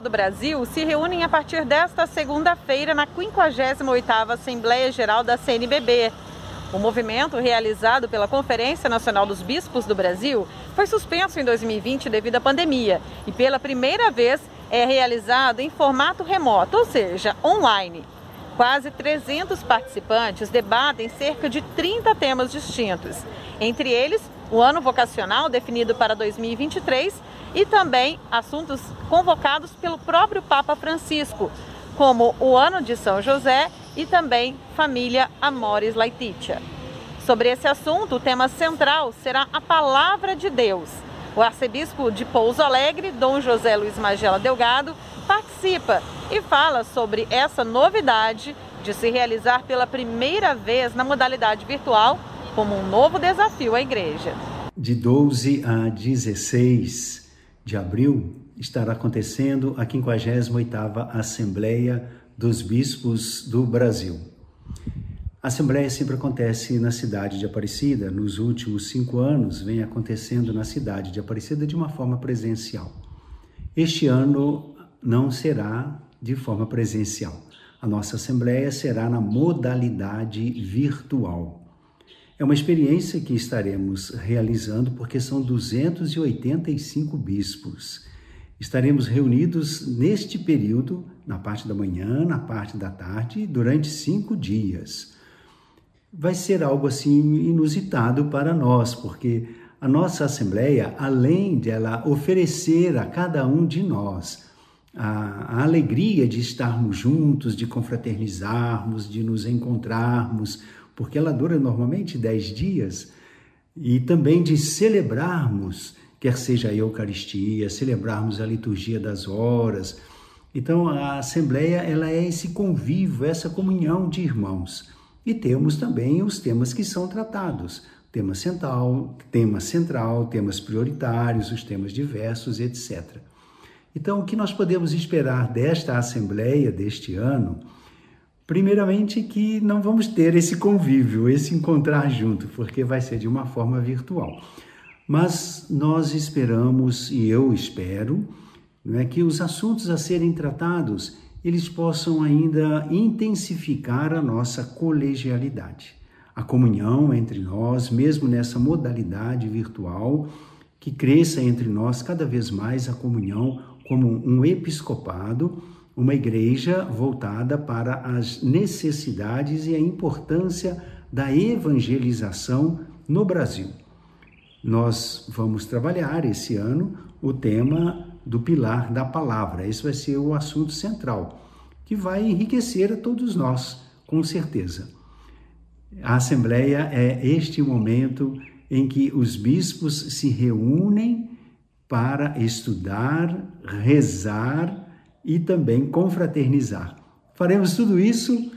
do Brasil se reúnem a partir desta segunda-feira na 58ª Assembleia Geral da CNBB. O movimento, realizado pela Conferência Nacional dos Bispos do Brasil, foi suspenso em 2020 devido à pandemia e pela primeira vez é realizado em formato remoto, ou seja, online. Quase 300 participantes debatem cerca de 30 temas distintos, entre eles o ano vocacional definido para 2023 e também assuntos convocados pelo próprio Papa Francisco, como o ano de São José e também família Amores Laetitia. Sobre esse assunto, o tema central será a palavra de Deus. O arcebispo de Pouso Alegre, Dom José Luiz Magela Delgado, participa e fala sobre essa novidade de se realizar pela primeira vez na modalidade virtual como um novo desafio à igreja. De 12 a 16 de abril estará acontecendo a 58ª Assembleia dos Bispos do Brasil. A Assembleia sempre acontece na cidade de Aparecida. Nos últimos cinco anos, vem acontecendo na cidade de Aparecida de uma forma presencial. Este ano não será de forma presencial. A nossa Assembleia será na modalidade virtual. É uma experiência que estaremos realizando porque são 285 bispos. Estaremos reunidos neste período, na parte da manhã, na parte da tarde, durante cinco dias. Vai ser algo assim inusitado para nós, porque a nossa Assembleia, além de ela oferecer a cada um de nós a, a alegria de estarmos juntos, de confraternizarmos, de nos encontrarmos, porque ela dura normalmente dez dias, e também de celebrarmos, quer seja a Eucaristia, celebrarmos a liturgia das horas. Então, a Assembleia ela é esse convívio, essa comunhão de irmãos. E temos também os temas que são tratados, tema central, tema central, temas prioritários, os temas diversos, etc. Então, o que nós podemos esperar desta Assembleia deste ano Primeiramente que não vamos ter esse convívio, esse encontrar junto, porque vai ser de uma forma virtual. Mas nós esperamos e eu espero é, que os assuntos a serem tratados eles possam ainda intensificar a nossa colegialidade, a comunhão entre nós, mesmo nessa modalidade virtual, que cresça entre nós cada vez mais a comunhão como um episcopado uma igreja voltada para as necessidades e a importância da evangelização no Brasil. Nós vamos trabalhar esse ano o tema do pilar da palavra. Esse vai ser o assunto central, que vai enriquecer a todos nós, com certeza. A Assembleia é este momento em que os bispos se reúnem para estudar, rezar e também confraternizar. Faremos tudo isso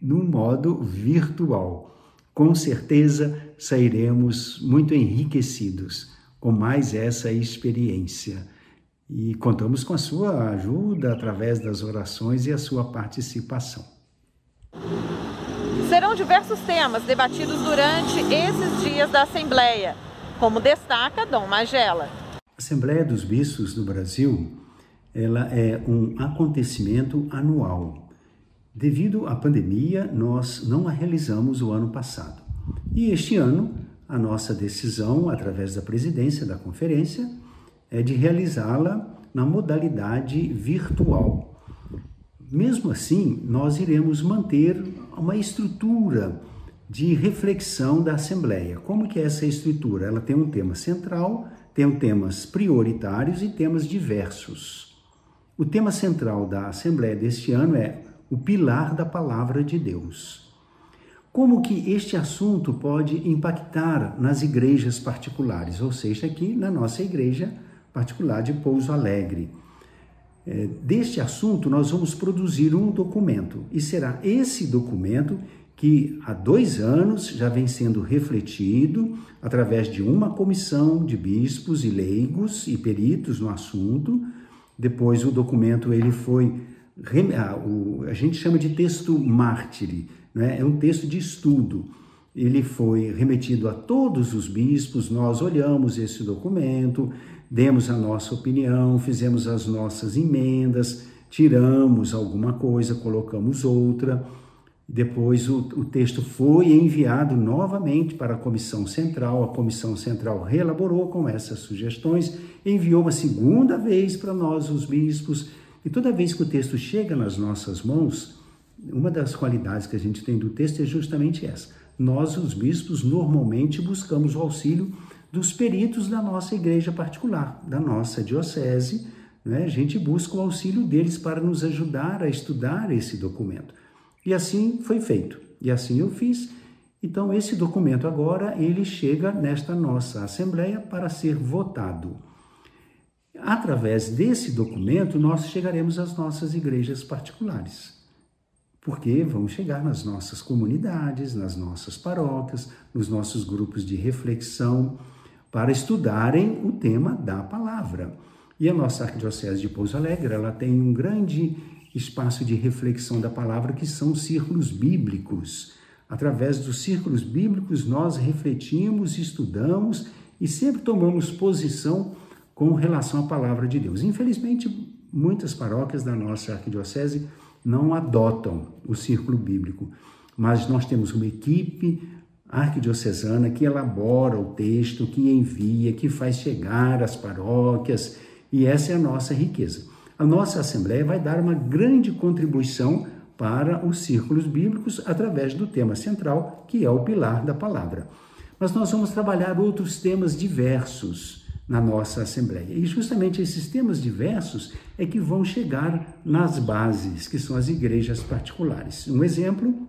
no modo virtual. Com certeza sairemos muito enriquecidos com mais essa experiência. E contamos com a sua ajuda através das orações e a sua participação. Serão diversos temas debatidos durante esses dias da Assembleia, como destaca Dom Magela. A Assembleia dos Bispos do Brasil ela é um acontecimento anual. Devido à pandemia, nós não a realizamos o ano passado. E este ano, a nossa decisão, através da presidência da conferência, é de realizá-la na modalidade virtual. Mesmo assim, nós iremos manter uma estrutura de reflexão da Assembleia. Como que é essa estrutura? Ela tem um tema central, tem temas prioritários e temas diversos. O tema central da Assembleia deste ano é o pilar da palavra de Deus. Como que este assunto pode impactar nas igrejas particulares, ou seja, aqui na nossa igreja particular de Pouso Alegre? É, deste assunto, nós vamos produzir um documento e será esse documento que há dois anos já vem sendo refletido através de uma comissão de bispos e leigos e peritos no assunto depois o documento ele foi a gente chama de texto mártire, né? é um texto de estudo. ele foi remetido a todos os bispos, nós olhamos esse documento, demos a nossa opinião, fizemos as nossas emendas, tiramos alguma coisa, colocamos outra. Depois o, o, texto foi enviado novamente para a Comissão Central. A Comissão Central reelaborou com essas sugestões, enviou uma segunda vez para nós, os bispos. E toda vez que o texto chega nas nossas mãos, uma das qualidades que a gente tem do texto é justamente essa. Nós, os bispos, normalmente buscamos o auxílio dos peritos da nossa igreja particular, da nossa diocese. Né? A gente busca o auxílio deles para nos ajudar a estudar esse documento. E assim foi feito. E assim eu fiz. Então esse documento agora ele chega nesta nossa assembleia para ser votado. Através desse documento nós chegaremos às nossas igrejas particulares. Porque vamos chegar nas nossas comunidades, nas nossas paróquias, nos nossos grupos de reflexão, para estudarem o tema da palavra. E a nossa Arquidiocese de Pouso Alegre, ela tem um grande espaço de reflexão da palavra que são círculos bíblicos. Através dos círculos bíblicos nós refletimos, estudamos e sempre tomamos posição com relação à palavra de Deus. Infelizmente, muitas paróquias da nossa arquidiocese não adotam o círculo bíblico, mas nós temos uma equipe arquidiocesana que elabora o texto, que envia, que faz chegar às paróquias, e essa é a nossa riqueza. A nossa Assembleia vai dar uma grande contribuição para os círculos bíblicos através do tema central, que é o pilar da palavra. Mas nós vamos trabalhar outros temas diversos na nossa Assembleia. E justamente esses temas diversos é que vão chegar nas bases, que são as igrejas particulares. Um exemplo,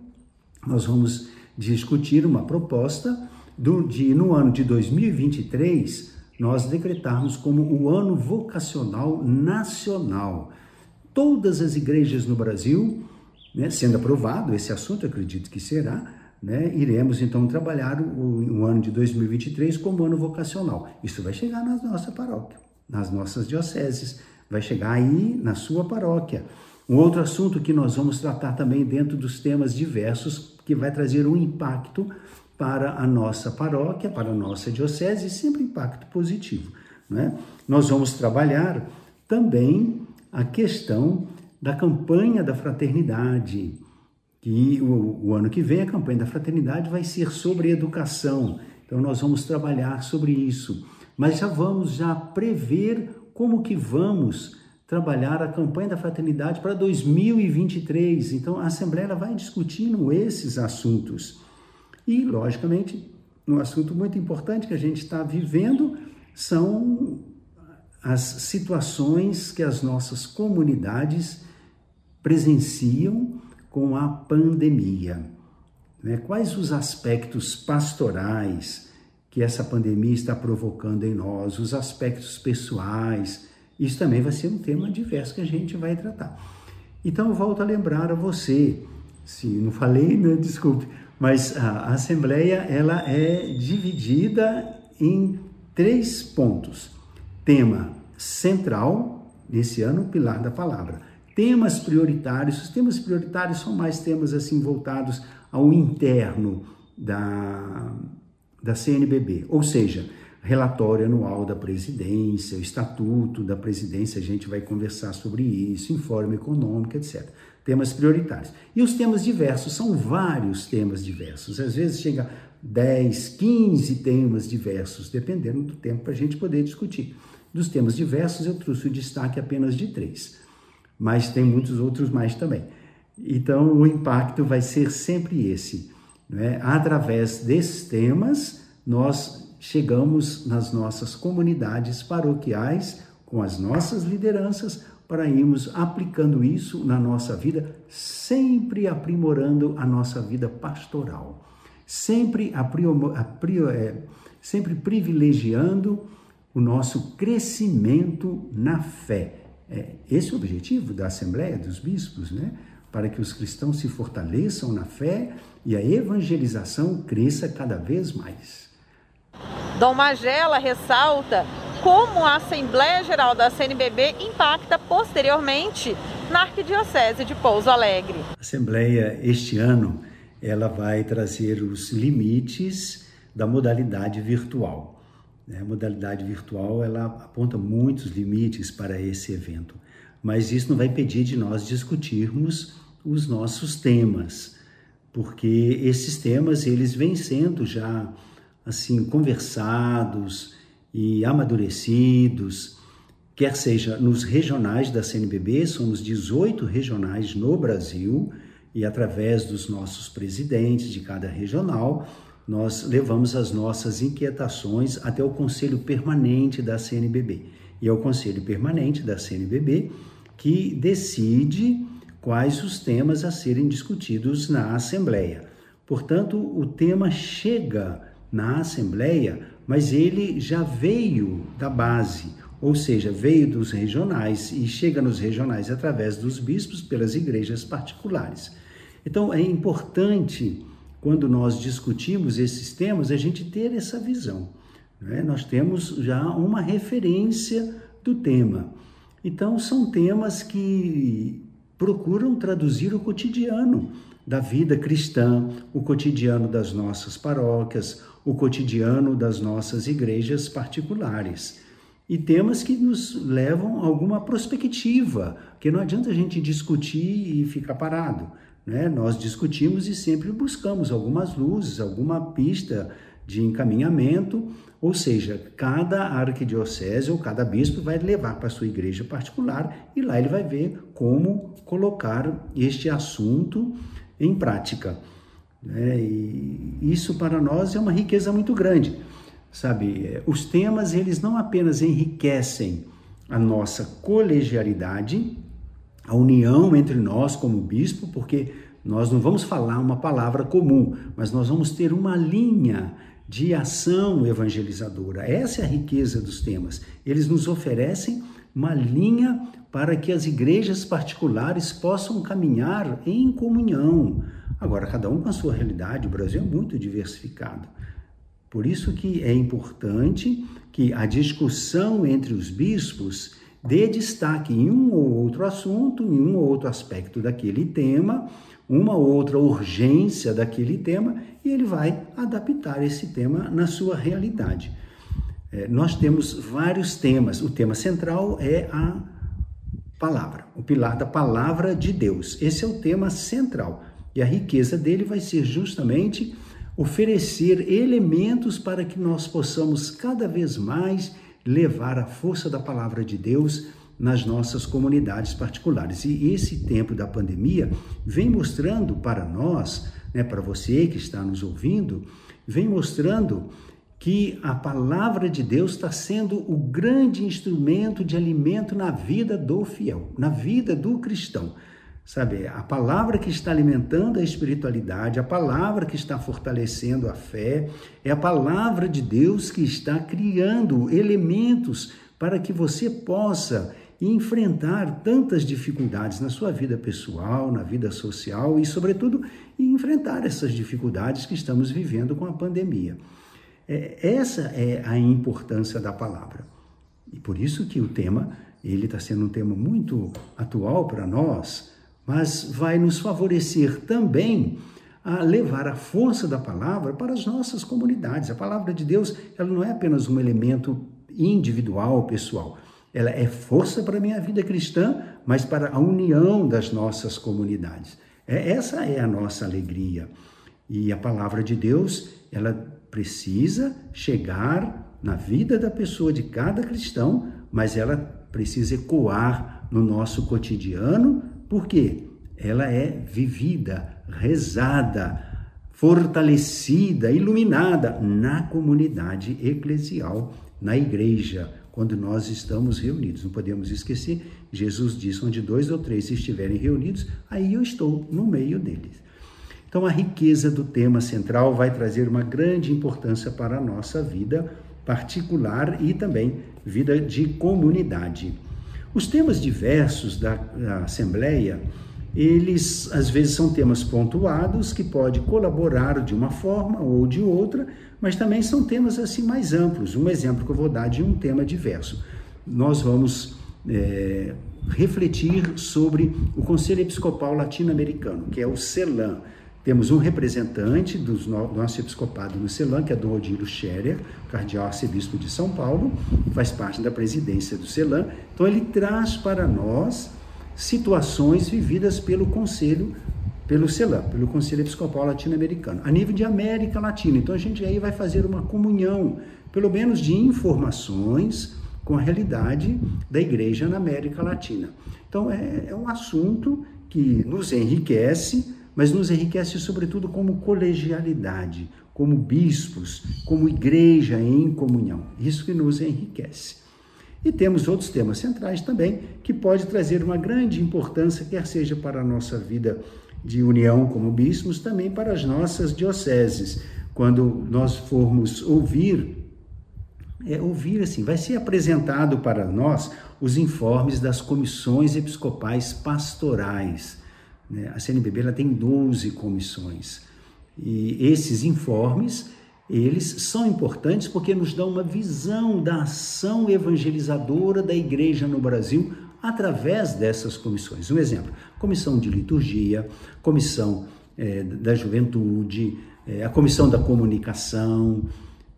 nós vamos discutir uma proposta de, no ano de 2023, nós decretarmos como o ano vocacional nacional. Todas as igrejas no Brasil, né, sendo aprovado esse assunto, acredito que será, né, iremos então trabalhar o, o, ano de 2023 como ano vocacional. Isso vai chegar na nossa paróquia, nas nossas dioceses, vai chegar aí na sua paróquia. Um outro assunto que nós vamos tratar também dentro dos temas diversos, que vai trazer um impacto para a nossa paróquia, para a nossa diocese, sempre impacto positivo. Né? Nós vamos trabalhar também a questão da campanha da fraternidade, que o, o ano que vem a campanha da fraternidade vai ser sobre educação. Então nós vamos trabalhar sobre isso, mas já vamos já prever como que vamos trabalhar a campanha da fraternidade para 2023. Então, a Assembleia vai discutindo esses assuntos. E, logicamente, um assunto muito importante que a gente está vivendo são as situações que as nossas comunidades presenciam com a pandemia. Né? Quais os aspectos pastorais que essa pandemia está provocando em nós, os aspectos pessoais, isso também vai ser um tema diverso que a gente vai tratar. Então, volto a lembrar a você, se não falei, né, desculpe, mas a Assembleia ela é dividida em três pontos. Tema central, nesse ano, pilar da palavra. Temas prioritários, os temas prioritários são mais temas assim voltados ao interno da, da CNBB, ou seja, relatório anual da presidência, o estatuto da presidência, a gente vai conversar sobre isso, informe econômico, etc. Temas prioritários. E os temas diversos, são vários temas diversos. Às vezes chega 10, 15 temas diversos, dependendo do tempo para a gente poder discutir. Dos temas diversos, eu trouxe o destaque apenas de três, mas tem muitos outros mais também. Então, o impacto vai ser sempre esse. Né? Através desses temas, nós chegamos nas nossas comunidades paroquiais com as nossas lideranças para irmos aplicando isso na nossa vida, sempre aprimorando a nossa vida pastoral, sempre, é, sempre privilegiando o nosso crescimento na fé. É esse é o objetivo da Assembleia dos Bispos, né? Para que os cristãos se fortaleçam na fé e a evangelização cresça cada vez mais. Dom Magela ressalta como a Assembleia Geral da CNBB impacta posteriormente na Arquidiocese de Pouso Alegre. A Assembleia este ano ela vai trazer os limites da modalidade virtual. Né? A modalidade virtual ela aponta muitos limites para esse evento, mas isso não vai impedir de nós discutirmos os nossos temas, porque esses temas eles vêm sendo já assim conversados e amadurecidos, quer seja nos regionais da CNBB, somos 18 regionais no Brasil, e através dos nossos presidentes de cada regional, nós levamos as nossas inquietações até o Conselho Permanente da CNBB. E é o Conselho Permanente da CNBB que decide quais os temas a serem discutidos na Assembleia. Portanto, o tema chega na Assembleia, mas ele já veio da base, ou seja, veio dos regionais e chega nos regionais através dos bispos pelas igrejas particulares. Então, é importante quando nós discutimos esses temas, a gente ter essa visão. Né? Nós temos já uma referência do tema. Então, são temas que procuram traduzir o cotidiano da vida cristã, o cotidiano das nossas paróquias, o cotidiano das nossas igrejas particulares. E temas que nos levam a alguma perspectiva, que não adianta a gente discutir e ficar parado. Né? Nós discutimos e sempre buscamos algumas luzes, alguma pista de encaminhamento, ou seja, cada arquidiocese ou cada bispo vai levar para sua igreja particular e lá ele vai ver como colocar este assunto em prática. Né? E isso para nós é uma riqueza muito grande, sabe? Os temas eles não apenas enriquecem a nossa colegialidade, a união entre nós como bispo, porque nós não vamos falar uma palavra comum, mas nós vamos ter uma linha de ação evangelizadora. Essa é a riqueza dos temas. Eles nos oferecem uma linha para que as igrejas particulares possam caminhar em comunhão. Agora, cada um com a sua realidade, o Brasil é muito diversificado. Por isso que é importante que a discussão entre os bispos dê destaque em um ou outro assunto, em um ou outro aspecto daquele tema, uma ou outra urgência daquele tema, e ele vai adaptar esse tema na sua realidade. É, nós temos vários temas. O tema central é a palavra, o pilar da palavra de Deus. Esse é o tema central. E a riqueza dele vai ser justamente oferecer elementos para que nós possamos cada vez mais levar a força da palavra de Deus nas nossas comunidades particulares. E esse tempo da pandemia vem mostrando para nós, né, para você que está nos ouvindo, vem mostrando que a palavra de Deus está sendo o grande instrumento de alimento na vida do fiel, na vida do cristão. Sabe, a palavra que está alimentando a espiritualidade, a palavra que está fortalecendo a fé, é a palavra de Deus que está criando elementos para que você possa enfrentar tantas dificuldades na sua vida pessoal, na vida social e, sobretudo, enfrentar essas dificuldades que estamos vivendo com a pandemia. É, essa é a importância da palavra. E por isso que o tema, ele está sendo um tema muito atual para nós, mas vai nos favorecer também a levar a força da palavra para as nossas comunidades. A palavra de Deus, ela não é apenas um elemento individual, pessoal. Ela é força para a minha vida cristã, mas para a união das nossas comunidades. É, essa é a nossa alegria. E a palavra de Deus, ela precisa chegar na vida da pessoa, de cada cristão, mas ela precisa ecoar no nosso cotidiano, porque ela é vivida, rezada, fortalecida, iluminada na comunidade eclesial, na igreja, quando nós estamos reunidos. Não podemos esquecer, Jesus disse: onde dois ou três estiverem reunidos, aí eu estou no meio deles. Então, a riqueza do tema central vai trazer uma grande importância para a nossa vida particular e também vida de comunidade. Os temas diversos da, da Assembleia, eles às vezes são temas pontuados que pode colaborar de uma forma ou de outra, mas também são temas assim mais amplos. Um exemplo que eu vou dar de um tema diverso. Nós vamos é, refletir sobre o Conselho Episcopal Latino-Americano, que é o CELAM, Temos um representante do nosso episcopado no CELAM, que é Dom Odilo Scherer, cardeal arcebispo de São Paulo, faz parte da presidência do CELAM. Então, ele traz para nós situações vividas pelo Conselho, pelo CELAM, pelo Conselho Episcopal Latino-Americano, a nível de América Latina. Então, a gente aí vai fazer uma comunhão, pelo menos de informações com a realidade da igreja na América Latina. Então, é, é um assunto que nos enriquece mas nos enriquece sobretudo como colegialidade, como bispos, como igreja em comunhão. Isso que nos enriquece. E temos outros temas centrais também que pode trazer uma grande importância, quer seja para a nossa vida de união como bispos, também para as nossas dioceses. Quando nós formos ouvir é, ouvir assim, vai ser apresentado para nós os informes das comissões episcopais pastorais. Né? A CNBB ela tem 12 comissões e esses informes eles são importantes porque nos dão uma visão da ação evangelizadora da igreja no Brasil através dessas comissões. Um exemplo: comissão de liturgia, comissão é, da juventude, é, a comissão da comunicação,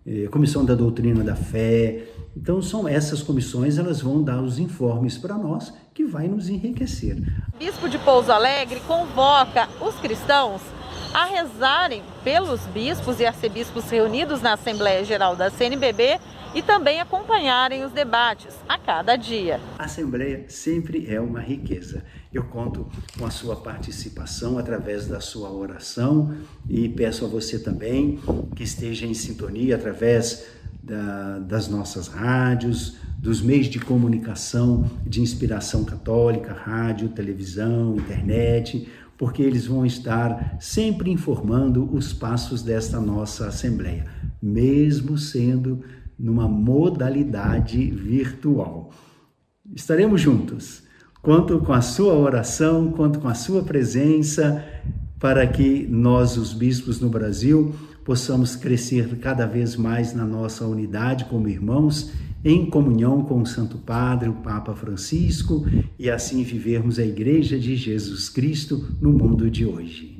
é, comissão da doutrina da fé. Então são essas comissões, elas vão dar os informes para nós que vai nos enriquecer. O Bispo de Pouso Alegre convoca os cristãos a rezarem pelos bispos e arcebispos reunidos na Assembleia Geral da CNBB e também acompanharem os debates a cada dia. A Assembleia sempre é uma riqueza. Eu conto com a sua participação através da sua oração e peço a você também que esteja em sintonia através da, das nossas rádios, dos meios de comunicação de inspiração católica, rádio, televisão, internet, porque eles vão estar sempre informando os passos desta nossa Assembleia, mesmo sendo numa modalidade virtual. Estaremos juntos. Conto com a sua oração, conto com a sua presença para que nós, os bispos no Brasil, possamos crescer cada vez mais na nossa unidade como irmãos, em comunhão com o Santo Padre, o Papa Francisco, e assim vivermos a Igreja de Jesus Cristo no mundo de hoje.